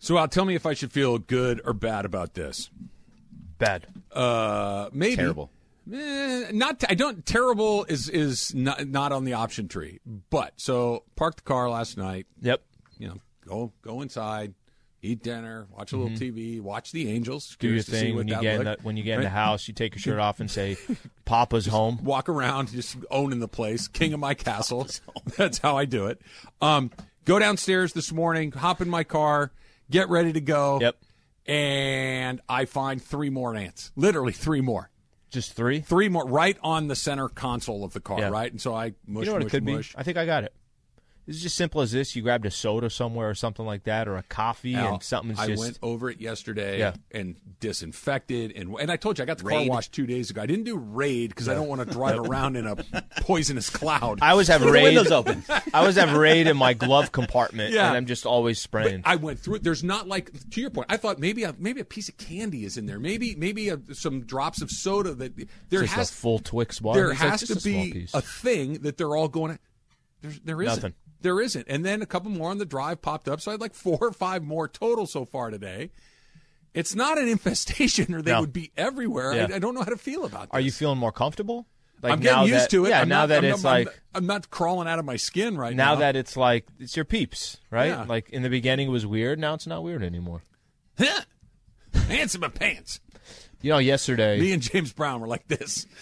So, Al, tell me if I should feel good or bad about this. Bad. Uh, maybe Terrible. Eh, not. I don't. Terrible is is not not on the option tree. But so parked the car last night. Yep. You know, Go go inside, eat dinner, watch a little TV, watch the Angels. Mm-hmm. Do your Curious to see thing when you in the, when you get in the house. You take your shirt off and say, "Papa's home." walk around just owning the place, king of my castle. That's how I do it. Um, go downstairs this morning, hop in my car, get ready to go. Yep. And I find three more ants. Literally three more. Just three. Three more right on the center console of the car, Yeah. right? And so I mush, you know what mush, it could mush. be? I think I got it. It's just simple as this: you grabbed a soda somewhere or something like that, or a coffee, Al, and something's I just. went over it yesterday Yeah. and disinfected and and I told you I got the car Raid. washed two days ago. I didn't do raid because I don't want to drive around in a poisonous cloud. I always have raid. windows open. I always have raid in my glove compartment, Yeah. and I'm just always spraying. I went through it. There's not like to your point. I thought maybe a, maybe a piece of candy is in there. Maybe maybe a, some drops of soda that there just has a full Twix bar. there It's has just to be a thing that they're all going. There's there isn't. Nothing. There isn't. And then a couple more on the drive popped up. So I had like four or five more total so far today. It's not an infestation, or they No. would be everywhere. Yeah. I, I don't know how to feel about. This. Are you feeling more comfortable? Like I'm getting used that- to it. Yeah, I'm now not, that I'm it's I'm like I'm not crawling out of my skin right now. now that it's like it's your peeps, right? Yeah. Like in the beginning it was weird. Now it's not weird anymore. pants in my pants. You know, yesterday Me and James Brown were like this.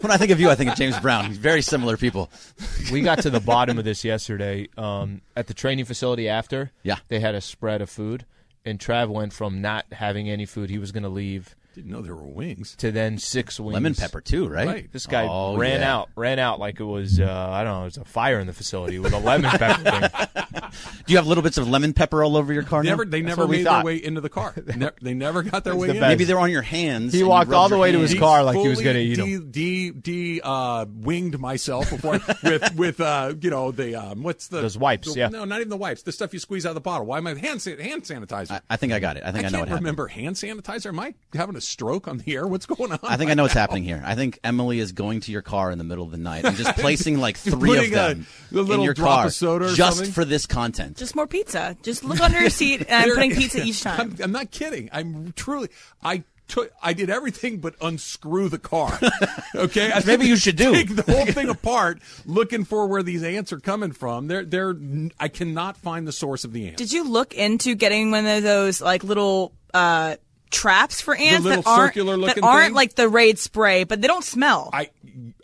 When I think of you, I think of James Brown. Very similar people. we got to the bottom of this yesterday um, at the training facility. After, Yeah. they had a spread of food, and Trav went from not having any food, he was going to leave, Didn't know there were wings. to then six wings. Lemon pepper too, right? Right. This guy Oh, ran yeah. out, ran out like it was uh, I don't know, it was a fire in the facility with a lemon pepper thing. Do you have little bits of lemon pepper all over your car? now? Never, they never made their way into the car. Ne- they never got their way the in. best. Maybe they're on your hands. He walked all the your way to his hands. car like he was gonna eat de, 'em. De, de, uh, winged myself before with with uh, you know the um, what's the Those wipes, the- yeah. No, not even the wipes. The stuff you squeeze out of the bottle. Why am I hand san- hand sanitizer? I, I think I got it. I think I, I know can't what happened. remember hand sanitizer. Am I having a stroke on the air? What's going on? I think I know what's happening here. I think Emily is going to your car in the middle of the night and just placing like three of them a little in your drop car of soda or just something? for this content. Just more pizza. Just look under your seat, and I'm putting pizza each time. I'm, I'm not kidding. I'm truly. I took. I did everything but unscrew the car. Okay, I Maybe you should do. take the whole thing apart, looking for where these ants are coming from. They're they're. I cannot find the source of the ants. Did you look into getting one of those like little uh, traps for ants little that aren't that aren't thing? like the Raid spray, but they don't smell? I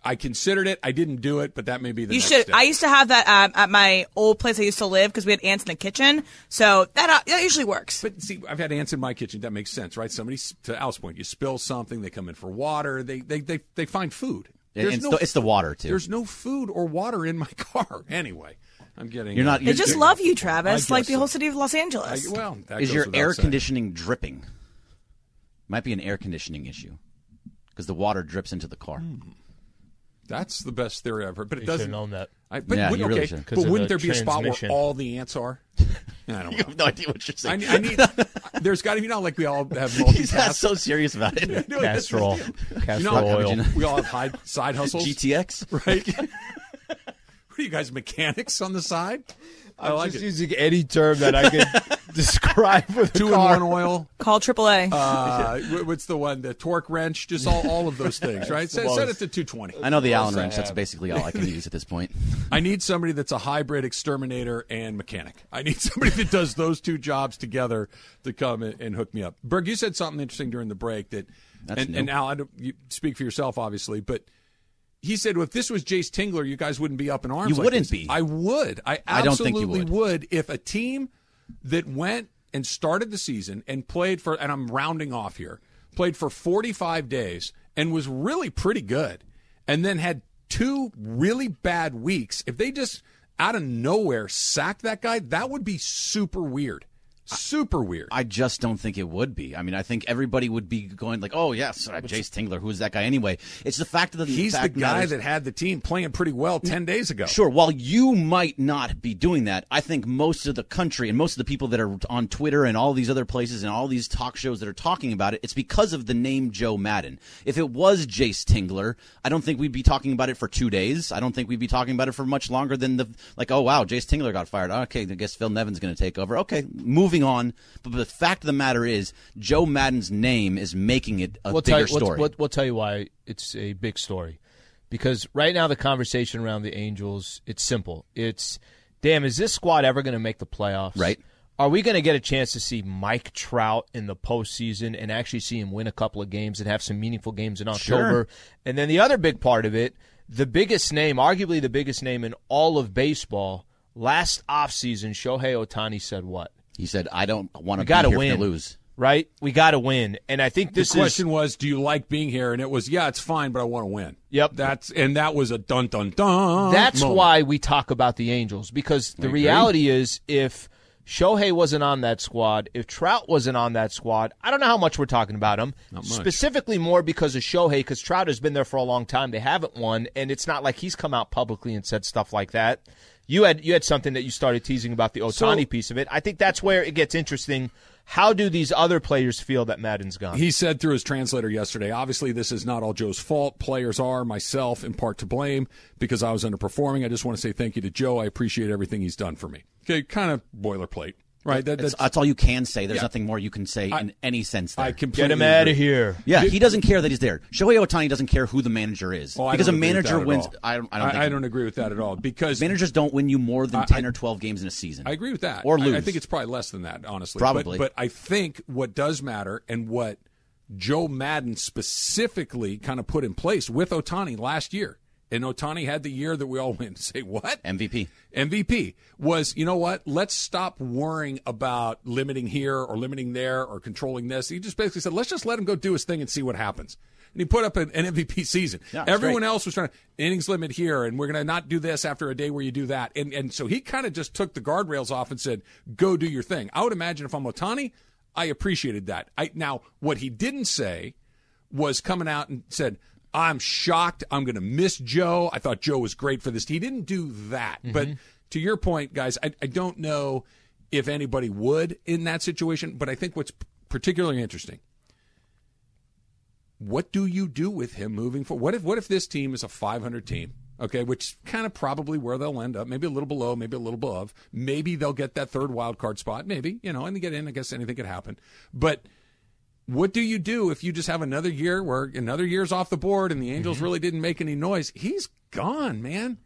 I considered it. I didn't do it, but that may be the you next should. step. I used to have that um, at my old place I used to live because we had ants in the kitchen. So that uh, that usually works. But see, I've had ants in my kitchen. That makes sense, right? Somebody to Al's point, you spill something, they come in for water. They they they, they find food. And it's, the, it's the water too. There's no food or water in my car. Anyway, I'm getting. You're not- uh, they just love you, Travis, like the whole city of Los I, Angeles. well, that is goes your air saying. conditioning dripping? Might be an air conditioning issue because the water drips into the car. Hmm. That's the best theory I've heard, but it You doesn't. known that. I, but Yeah, would- you really okay, should. 'Cause but of wouldn't the there be a spot where all the ants are? I don't You have no idea what you're saying. need- I need. There's got to be not like we all have He's not so serious about it. No, that's the Castrol, You know, oil. We all have hide, side hustles, GTX. right? what are you guys mechanics on the side? I I'm like just it. using any term that I can describe with a Two in car. one oil. Call AAA. Uh, what's the one? The torque wrench. Just all, all of those things, right? Set, set it to 220. I know the Allen wrench. That's basically all I can use at this point. I need somebody that's a hybrid exterminator and mechanic. I need somebody that does those two jobs together to come and, and hook me up. Berg, you said something interesting during the break that, That's and, new. and Al, I don't, you speak for yourself, obviously, but he said, well, if this was Jayce Tingler, you guys wouldn't be up in arms. You like wouldn't this." be. I would. I I absolutely you would. if a team that went and started the season and played for, and I'm rounding off here, played for 45 days and was really pretty good, and then had two really bad weeks. If they just out of nowhere sacked that guy, that would be super weird. Super weird. I just don't think it would be. I mean, I think everybody would be going like, "Oh yes, uh, Jayce Tingler. Who's that guy anyway?" It's the fact that He's the fact guy matters- that had the team playing pretty well 10 days ago. Sure. While you might not be doing that, I think most of the country and most of the people that are on Twitter and all these other places and all these talk shows that are talking about it, it's because of the name Joe Maddon. If it was Jayce Tingler, I don't think we'd be talking about it for two days. I don't think we'd be talking about it for much longer than the like. Oh wow, Jayce Tingler got fired. Okay, I guess Phil Nevin's going to take over. Okay, moving on. But the fact of the matter is, Joe Maddon's name is making it a we'll bigger you, story. We'll, we'll tell you why it's a big story. Because right now the conversation around the Angels, it's simple. It's damn, is this squad ever going to make the playoffs? Right. Are we going to get a chance to see Mike Trout in the postseason and actually see him win a couple of games and have some meaningful games in October? Sure. And then the other big part of it, the biggest name, arguably the biggest name in all of baseball, last offseason, Shohei Ohtani said what? He said, "I don't want We to got to be here win. to lose." Right? We got to win. And I think this the question is. was, do you like being here? And it was, yeah, it's fine, but I want to win. Yep. That's and that was a dun dun dun. That's moment. why we talk about the Angels because the agree. reality is if Shohei wasn't on that squad, if Trout wasn't on that squad, I don't know how much we're talking about him. Specifically, more because of Shohei, because Trout has been there for a long time. They haven't won, and it's not like he's come out publicly and said stuff like that. You had you had something that you started teasing about the Ohtani So- piece of it. I think that's where it gets interesting. How do these other players feel that Maddon's gone? He said through his translator yesterday, obviously, this is not all Joe's fault. Players are, myself, in part to blame because I was underperforming. I just want to say thank you to Joe. I appreciate everything he's done for me. Okay, kind of boilerplate, right? That, That's, that's, that's all you can say. There's Yeah. nothing more you can say I- in any sense. There. I completely Get him out of here. yeah, he doesn't care that he's there. Shohei Ohtani doesn't care who the manager is Oh, because a don't agree with manager that wins. I don't. I don't, think I, don't agree with that at all because Managers don't win you more than I- ten or twelve games in a season. I agree with that. Or I- lose. I, think it's probably less than that, honestly. Probably. But, but I think what does matter and what Joe Maddon specifically kind of put in place with Ohtani last year, and Ohtani had the year that we all went and say what MVP. MVP was, you know what? Let's stop worrying about limiting here or limiting there or controlling this. He just basically said, let's just let him go do his thing and see what happens. And he put up an, an MVP season. Yeah, Everyone great. else was trying to innings limit here, and we're going to not do this after a day where you do that. And and so he kind of just took the guardrails off and said, "Go do your thing." I would imagine if I'm Ohtani, I appreciated that. I now what he didn't say was coming out and said, I'm shocked. I'm going to miss Joe. I thought Joe was great for this. He didn't do that. Mm-hmm. But to your point, guys, I, I don't know if anybody would in that situation. But I think what's particularly interesting what do you do with him moving forward? What if what if this team is a 500 team? Okay, which kind of probably where they'll end up, maybe a little below, maybe a little above. Maybe they'll get that third wild card spot, maybe, you know, and they get in, I guess anything could happen. But what do you do if you just have another year where another year's off the board and the Angels mm-hmm. really didn't make any noise? He's gone, man.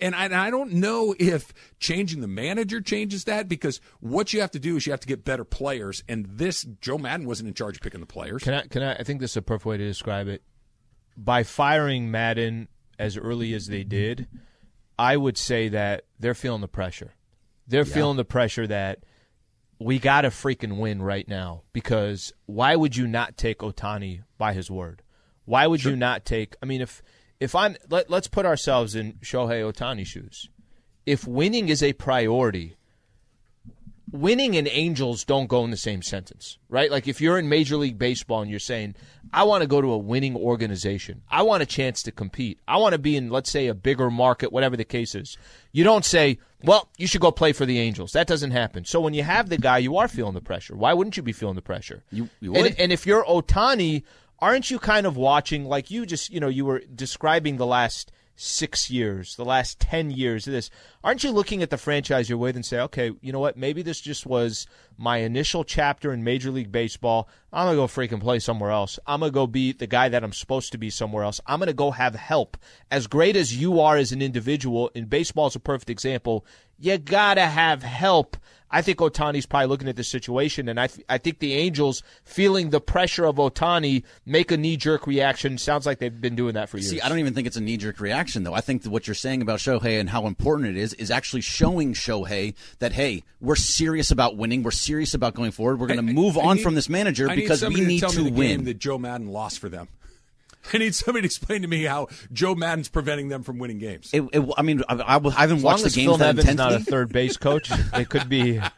And I, and I don't know if changing the manager changes that because what you have to do is you have to get better players. And this, Joe Maddon wasn't in charge of picking the players. Can I? Can I? I think this is a perfect way to describe it. By firing Maddon as early as they did, I would say that they're feeling the pressure. They're feeling the pressure that we got to freaking win right now because why would you not take Ohtani by his word? Why would you not take? I mean, if if I'm let, let's put ourselves in Shohei Ohtani's shoes. If winning is a priority, winning and angels don't go in the same sentence, right? Like if you're in Major League Baseball and you're saying, I want to go to a winning organization, I want a chance to compete, I want to be in, let's say, a bigger market, whatever the case is. You don't say, well, you should go play for the Angels. That doesn't happen. So when you have the guy, you are feeling the pressure. Why wouldn't you be feeling the pressure? You- you And- would. and if you're Ohtani, aren't you kind of watching like you just you know you were describing the last six years, the last ten years of this? Aren't you looking at the franchise you're with and say, okay, you know what? Maybe this just was my initial chapter in Major League Baseball. I'm gonna go freaking play somewhere else. I'm gonna go be the guy that I'm supposed to be somewhere else. I'm gonna go have help. As great as you are as an individual, and baseball is a perfect example. You gotta have help. I think Ohtani's probably looking at the situation, and I, th- I think the Angels feeling the pressure of Ohtani make a knee jerk reaction. Sounds like they've been doing that for years. See, I don't even think it's a knee jerk reaction, though. I think that what you're saying about Shohei and how important it is is actually showing Shohei that, hey, we're serious about winning. We're serious about going forward. We're going to I- move I on need- from this manager I need because we need to, tell to me the win. game that Joe Maddon lost for them. I need somebody to explain to me how Joe Maddon's preventing them from winning games. It, it, I mean, I, I, I haven't as long watched the as Phil that Nevin's not a third base coach, it could be.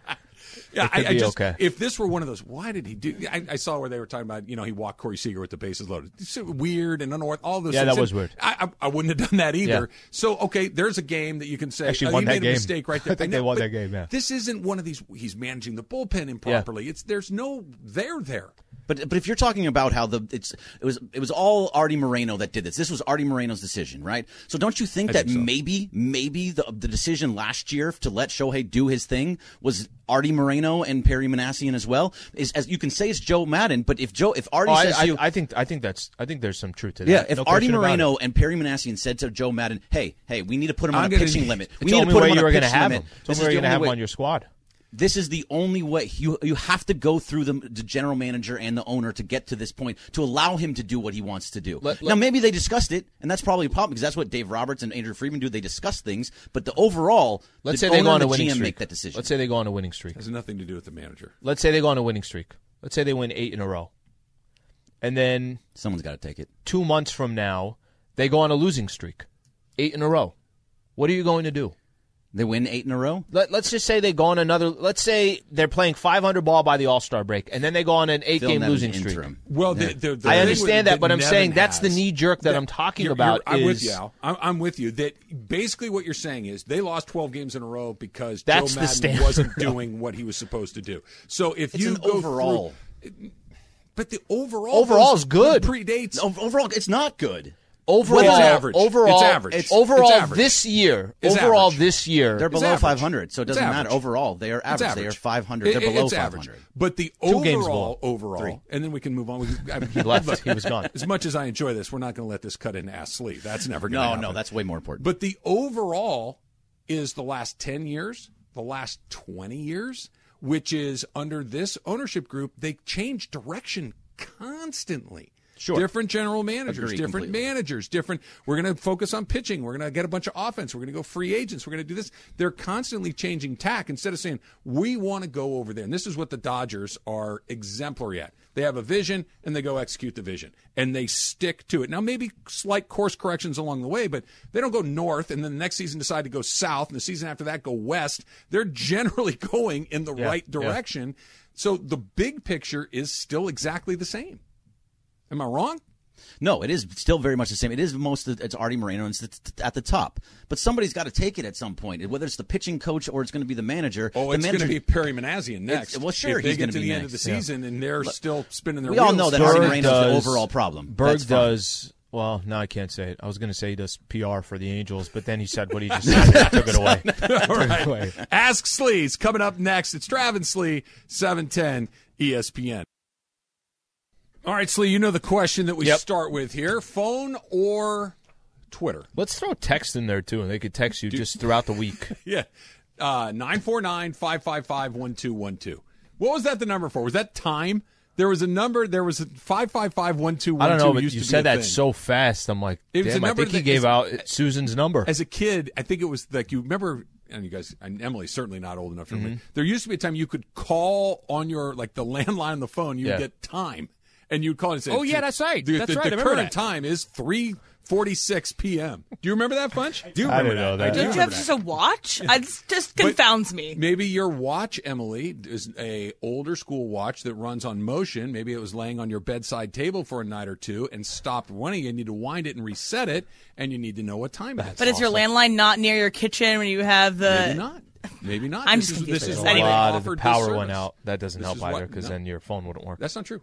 Yeah, It could I, I just, okay. If this were one of those, why did he do? I, I saw where they were talking about, you know, he walked Corey Seager with the bases loaded. It's weird and unorthodox. All those. Yeah, things. that was weird. I, I, I wouldn't have done that either. Yeah. So okay, there's a game that you can say Actually oh, won he that made game. a mistake right there. I think know, they won that game, yeah. This isn't one of these. He's managing the bullpen improperly. It's there's no there there. But but if you're talking about how the it's it was it was all Artie Moreno that did this. This was Artie Moreno's decision, right? So don't you think that maybe maybe the the decision last year to let Shohei do his thing was Artie Moreno and Perry Minasian as well? Is as you can say it's Joe Maddon, but if Joe if Artie Oh, says to I, you, I think I think that's I think there's some truth to that. yeah, if No Artie Moreno and Perry Minasian said to Joe Maddon, "Hey, hey, we need to put him on I'm a gonna pitching limit. We need to put him on a pitching limit. This is me where the you're going to have him on your squad. This is the only way you you have to go through the, the general manager and the owner to get to this point to allow him to do what he wants to do. Let- now maybe they discussed it, and that's probably a problem because that's what Dave Roberts and Andrew Friedman do. They discuss things, but the overall, Let's the say they owner go on a winning GM streak. make that decision. Let's say they go on a winning streak. It has nothing to do with the manager. Let's say they go on a winning streak. Let's say they win eight in a row, and then Someone's got to take it. two months from now they go on a losing streak, eight in a row. What are you going to do? They win eight in a row. Let, let's just say they go on another. Let's say they're playing 500 ball by the All Star break, and then they go on an eight Phil game Nevin's losing streak. interim. Well, the, the, the I understand with- that, but I'm Nevin saying that's the knee jerk that I'm talking You're- about you're- I'm with you, Al. I'm, I'm with you. That basically what you're saying is they lost 12 games in a row because That's Joe the Maddon wasn't doing what he was supposed to do. So if It's you an go overall. through, but the overall Overall is good. Predates. Overall, it's not good. Overall, it's average. overall, It's average. It's- overall it's average. this year, It's overall average. this year, They're below 500, so it doesn't matter. Overall, they are It's average. They are 500. It- They're below it's 500. average. But the Two games overall, below. overall, Three. and then we can move on. We, I, he left. He was gone. As much as I enjoy this, we're not going to let this cut in ass Slee. That's never going to No, happen. no, that's way more important. But the overall is the last 10 years, the last 20 years, which is under this ownership group, they change direction constantly. Sure. Different general managers, Agree different completely. managers, different. We're going to focus on pitching. We're going to get a bunch of offense. We're going to go free agents. We're going to do this. They're constantly changing tack instead of saying, we want to go over there. And this is what the Dodgers are exemplary at. They have a vision and they go execute the vision and they stick to it. Now, maybe slight course corrections along the way, but they don't go north and then the next season decide to go south and the season after that go west. They're generally going in the Yeah, right yeah. direction. So the big picture is still exactly the same. Am I wrong? No, it is still very much the same. It is most. of- It's Artie Moreno, and it's at the top. But somebody's got to take it at some point, whether it's the pitching coach or it's going to be the manager. Oh, the it's going to be Perry Minasian next. well, sure, if they he's get gonna to be the end of the next, yeah. season and they're still spinning their we all know that Berg Artie Moreno's the overall problem. Berg does. Well, no, I can't say it. I was going to say he does PR for the Angels, but then he said what he just said. and took it away. All Took it right. away. Ask Slee's coming up next. It's Travis Slee, 710 ESPN. All right, Slee, you know the question that we Yep. start with here phone or Twitter? Let's throw text in there too, and they could text you just throughout the week. Yeah. Uh, 949 555 1212. What was that the number for? Was that time? There was a number, there was a 555 1212. I don't know, but you said that thing. so fast. I'm like, It was damn, I think he gave is- out Susan's number. as a kid, I think it was like you remember, and you guys, and Emily's certainly not old enough to Mm-hmm. remember. There used to be a time you could call on your like the landline on the phone. You'd Yeah. get time, and you'd call and say, Oh, yeah, that's right. The, That's the, right. the I remember current that." time is three forty six p.m. Do you remember that, Funch? Do you I remember didn't know that. I do Did you have that. just a watch? I, it just confounds me. Maybe your watch, Emily, is a older school watch that runs on motion. Maybe it was laying on your bedside table for a night or two and stopped running. You need to wind it and reset it, and you need to know what time it is. But is your landline not near your kitchen when you have the? Maybe not. Maybe not. I'm This just is- confused This is with why this. they a lot of the power went out. That doesn't This help either because no. then your phone wouldn't work. That's not true.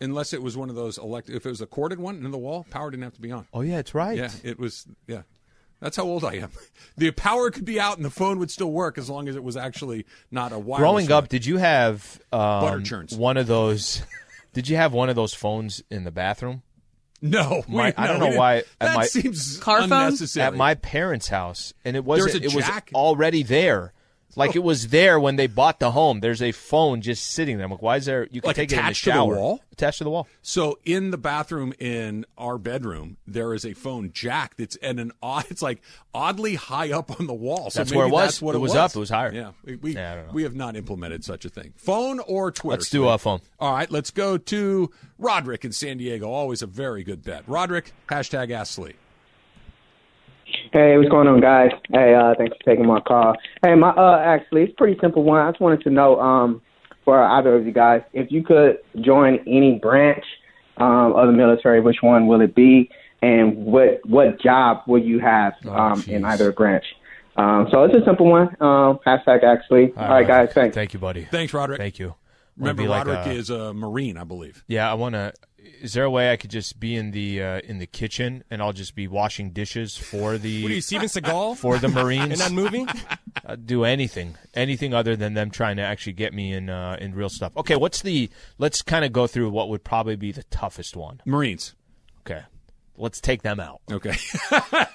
Unless it was one of those elect. If it was a corded one in the wall, power didn't have to be on. oh yeah, it's right. Yeah, it was. Yeah, that's how old I am. The power could be out and the phone would still work as long as it was actually not a wireless. Growing up, one. did you have um, Butter churns. one of those? Did you have one of those phones in the bathroom? no, we- I don't we know why- at That my- seems Car phone? unnecessary. At my parents' house, and it wasn't. There's a it was already there. Like it was there when they bought the home. There's a phone just sitting there. I'm like, why is there? You can Like take it in the attached to the wall? Attached to the wall. So in the bathroom in our bedroom, there is a phone jack that's and an odd. It's like oddly high up on the wall. So That's where it was. That's what It it, was up. It was higher. Yeah, we we, Yeah, I don't know. we have not implemented such a thing. Phone or Twitter. Let's do a phone. All right, let's go to Roderick in San Diego. Always a very good bet. Roderick hashtag Ask Slee. Hey, what's going on, guys? Hey, uh, thanks for taking my call. Hey, my uh, actually, it's a pretty simple one. I just wanted to know, um, for either of you guys, if you could join any branch um, of the military, which one will it be, and what what job will you have um, in either branch? Um, so it's a simple one. Um, hashtag actually. All right, guys. Thanks. Thank you, buddy. Thanks, Roderick. Thank you. Remember, be like Roderick a- is a Marine, I believe. Yeah, I want to. Is there a way I could just be in the uh, in the kitchen and I'll just be washing dishes for the What are you, Steven Seagal? for the Marines? in that movie? I'd do anything, anything other than them trying to actually get me in uh, in real stuff. Okay, what's the? Let's kind of go through what would probably be the toughest one. Marines. Okay, let's take them out. Okay.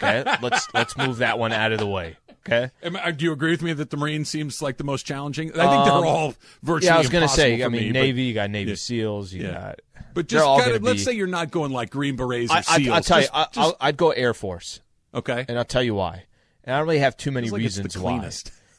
Okay, let's let's move that one out of the way. Okay. Am do you agree with me that the Marine seems like the most challenging? I think they're Um, all virtually. Yeah, I was going to say. I mean, me, but- Navy. You got Navy Yeah. SEAls. You Yeah. got. But just kind of, let's be- say you're not going like Green Berets or I, I, SEAls. I'll tell Just- you, I, just- I'll, I'd go Air Force, okay. and I'll tell you why. And I don't really have too many like reasons why.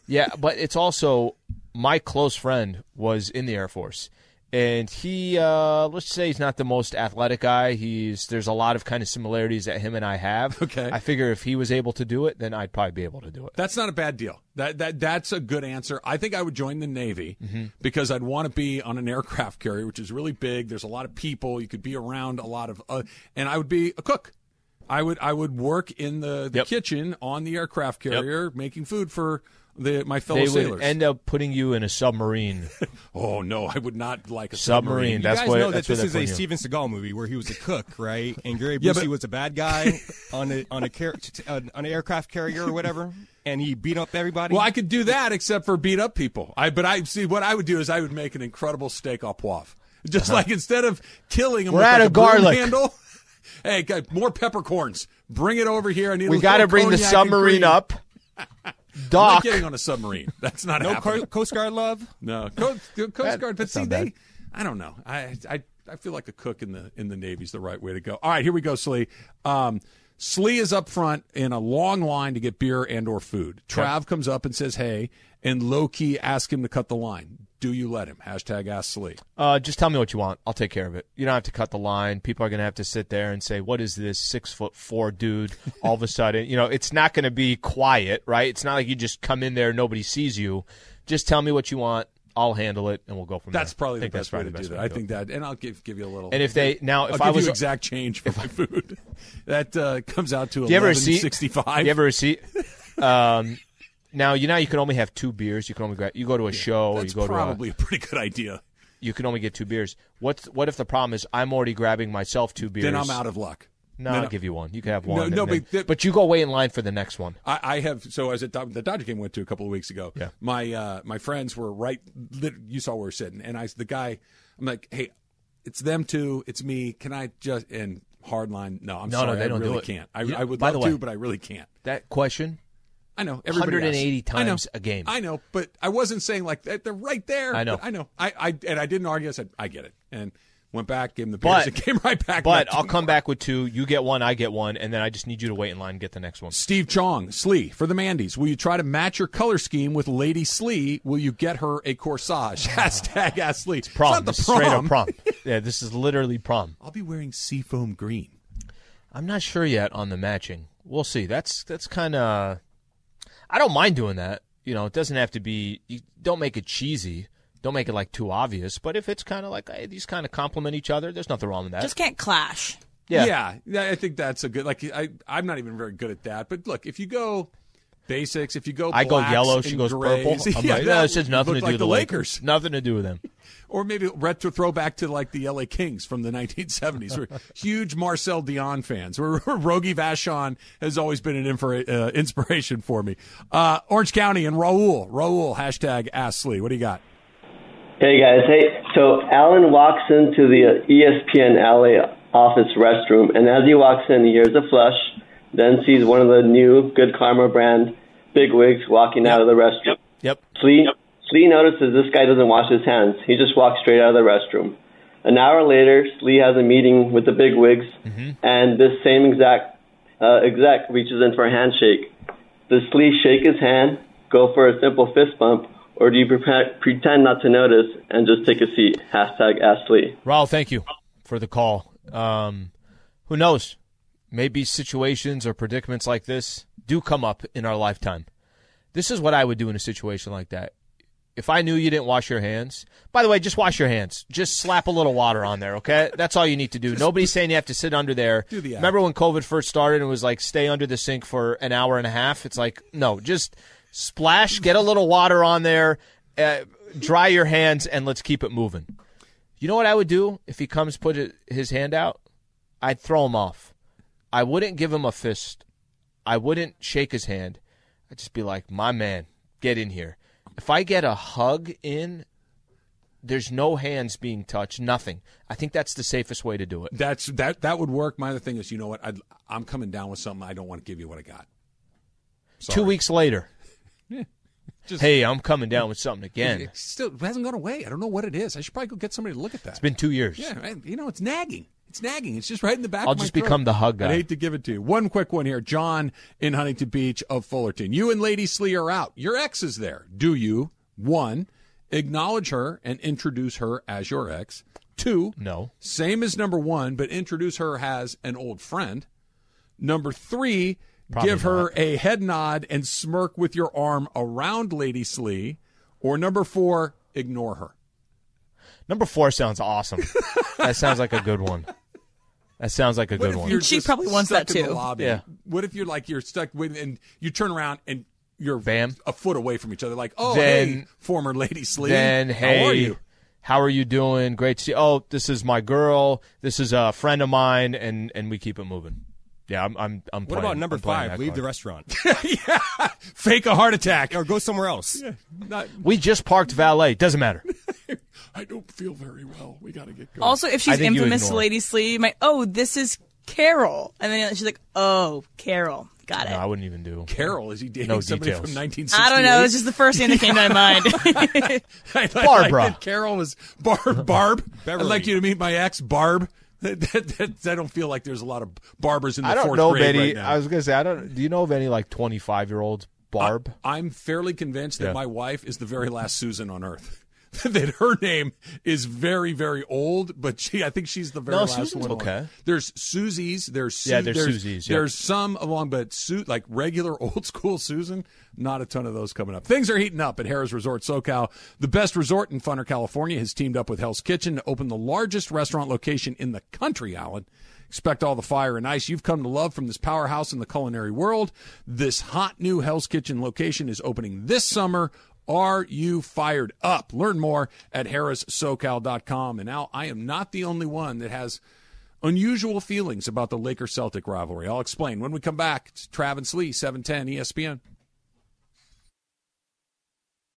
Yeah, but it's also my close friend was in the Air Force, and he uh, let's say he's not the most athletic guy. He's there's a lot of kind of similarities that him and I have. Okay. I figure if he was able to do it, then I'd probably be able to do it. That's not a bad deal. That that that's a good answer. I think I would join the Navy because I'd want to be on an aircraft carrier, which is really big. There's a lot of people. You could be around a lot of, uh, and I would be a cook. I would I would work in the, the Yep. kitchen on the aircraft carrier, making food for the my fellow They sailors. would end up putting you in a submarine. oh no, I would not like a Submarine, submarine. That's you guys where- know that this is a you. Steven Seagal movie where he was a cook, right? And Gary Yeah, Busey but- was a bad guy on a on a car- uh, on an aircraft carrier or whatever, and he beat up everybody. Well, I could do that except for beat up people. I but I see what I would do is I would make an incredible steak au poivre. Just uh-huh. like instead of killing them We're with out like of a broom garlic. handle. Hey, guys, more peppercorns. Bring it over here. I need. we got to bring the submarine up. I'm not getting on a submarine. That's not no happening. Co- Coast Guard love. No, Coast, Coast That- Guard. But that's see, they. I don't know. I, I, I feel like a cook in the in the Navy's the right way to go. All right, here we go, Slee. Um, Slee is up front in a long line to get beer and or food. Trav comes up and says, "Hey," and low key ask him to cut the line. Do you let him? Hashtag ask Slee. Uh, just tell me what you want. I'll take care of it. You don't have to cut the line. People are going to have to sit there and say, "What is this six foot four dude?" All of a sudden, you know, it's not going to be quiet, right? It's not like you just come in there, nobody sees you. Just tell me what you want. I'll handle it, and we'll go from there. That's there. probably I the think best way to do that. I think that, and I'll give give you a little. And if they now, if I'll I give was you exact change for my food, that uh, comes out to Do you have a sixty five. you ever a receipt? Um, now you know you can only have two beers. You can only grab. You go to a show. That's you go probably to a pretty good idea. You can only get two beers. What's what if the problem is I'm already grabbing myself two beers? Then I'm out of luck. No, Then I'll I- give you one. You can have one. No, no, but but you go wait in line for the next one. I, I have so as at the Dodger game went to a couple of weeks ago. Yeah. my uh, my friends were right. You saw where we're sitting, and I the guy. I'm like, hey, it's them two. It's me. Can I just and hard line? No, I'm No, no, sorry. they don't I do really it. can't. I, I would love way- to, but I really can't. That question. I know. Everybody 180 asks. I know. times a game. I know, but I wasn't saying like that. They're right there. I know. I know. I, I and I didn't argue. I said I get it, and went back, gave him the beers, But and came right back. But I'll come more. back with two. You get one. I get one, and then I just need you to wait in line and get the next one. Steve Chong, Slee, for the Mandy's. Will you try to match your color scheme with Lady Slee? Will you get her a corsage? Hashtag ask Slee. It's Prom. not the This straight up prom. prom. yeah, this is literally prom. I'll be wearing seafoam green. I'm not sure yet on the matching. We'll see. That's that's kind of. I don't mind doing that. You know, it doesn't have to be. You don't make it cheesy. Don't make it like too obvious. But if it's kind of like hey, these kind of complement each other, there's nothing wrong with that. Just can't clash. yeah. yeah, yeah, I think that's a good. Like, I, I'm not even very good at that. But look, if you go basics, if you go, I go yellow. She goes grays, purple. I'm yeah, like, that no, this has nothing to do like with the Lakers. Lakers. Nothing to do with them. Or maybe retro throwback to like the LA Kings from the 1970s. We're huge Marcel Dionne fans. We're, Rogie Vachon has always been an infor- uh, inspiration for me. Uh, Orange County and Raul. Raul, hashtag Ask Slee. What do you got? Hey guys, hey. So Alan walks into the ESPN LA office restroom, and as he walks in, he hears a flush, then sees one of the new Good Karma brand bigwigs walking out of the restroom. Yep. Slee, Slee notices this guy doesn't wash his hands. He just walks straight out of the restroom. An hour later, Slee has a meeting with the bigwigs, and this same exact uh, exec reaches in for a handshake. Does Slee shake his hand, go for a simple fist bump, or do you pre- pretend not to notice and just take a seat? Hashtag Ask Slee. Raul, thank you for the call. Um, who knows? Maybe situations or predicaments like this do come up in our lifetime. This is what I would do in a situation like that. If I knew you didn't wash your hands, by the way, just wash your hands. Just slap a little water on there, okay? That's all you need to do. Nobody's saying you have to sit under there. Do the. Remember when COVID first started and it was like stay under the sink for an hour and a half? It's like, no, just splash, get a little water on there. Uh, dry your hands and let's keep it moving. You know what I would do if he comes put his hand out? I'd throw him off. I wouldn't give him a fist. I wouldn't shake his hand. I'd just be like, "My man, get in here." If I get a hug in, there's no hands being touched, nothing. I think that's the safest way to do it. That's that that would work. My other thing is, you know what? I'd, I'm coming down with something. I don't want to give you what I got. Two weeks later, Just- hey, I'm coming down with something again. It still hasn't gone away. I don't know what it is. I should probably go get somebody to look at that. It's been two years. Yeah, you know, it's nagging. It's nagging. It's just right in the back. I'll of my just throat. become the hug guy. I'd hate to give it to you. One quick one here. John in Huntington Beach of Fullerton. You and Lady Slee are out. Your ex is there. Do you one acknowledge her and introduce her as your ex? Two, No. same as number one, but introduce her as an old friend. Number three, Probably give her not. a head nod and smirk with your arm around Lady Slee. Or number four, ignore her. Number four sounds awesome. that sounds like a good one. That sounds like a What good if one. you're She just probably wants stuck that in the too. lobby? Yeah. What if you're like you're stuck with and you turn around and you're Bam. a foot away from each other, like, oh, Then- hey, former Lady Slee, Then hey, how are you? how are you doing? Great to see. Oh, this is my girl. This is a friend of mine, and and we keep it moving. Yeah, I'm I'm I'm. What playing- about number I'm playing five? that Leave card. the restaurant Fake a heart attack. or go somewhere else. Not, We just parked valet. Doesn't matter. I don't feel very well. We got to get going. Also, if she's infamous ignore. Lady Slee, you might, oh, this is Carol. And then she's like, oh, Carol. Got it. No, I wouldn't even do. Carol is he dating No somebody details. from 1968? I don't know. It's just the first thing that came to my mind. I like- Barbara. like that Carol is Barb. Barb. I'd like you to meet my ex, Barb. That, that, that, I don't feel like there's a lot of barbers in the I don't fourth know of grade any. right now. I was gonna say I don't. Do you know of any like 25 year olds? Barb. I'm fairly convinced that Yeah. my wife is the very last Susan on earth. that her name is very, very old, but she, I think she's the very No, last Susan's one. on. okay. There's Susie's. There's Su- Yeah, there's there's, Susies, yep. There's some along, but Su- like regular old school Susan, not a ton of those coming up. Things are heating up at Harrah's Resort SoCal. The best resort in Funner, California, has teamed up with Hell's Kitchen to open the largest restaurant location in the country. Alan. Expect all the fire and ice you've come to love from this powerhouse in the culinary world. This hot new Hell's Kitchen location is opening this summer. Are you fired up? Learn more at harrahssocal.com. And now I am not the only one that has unusual feelings about the Lakers Celtic rivalry. I'll explain when we come back. It's Travis Slee, 710 ESPN.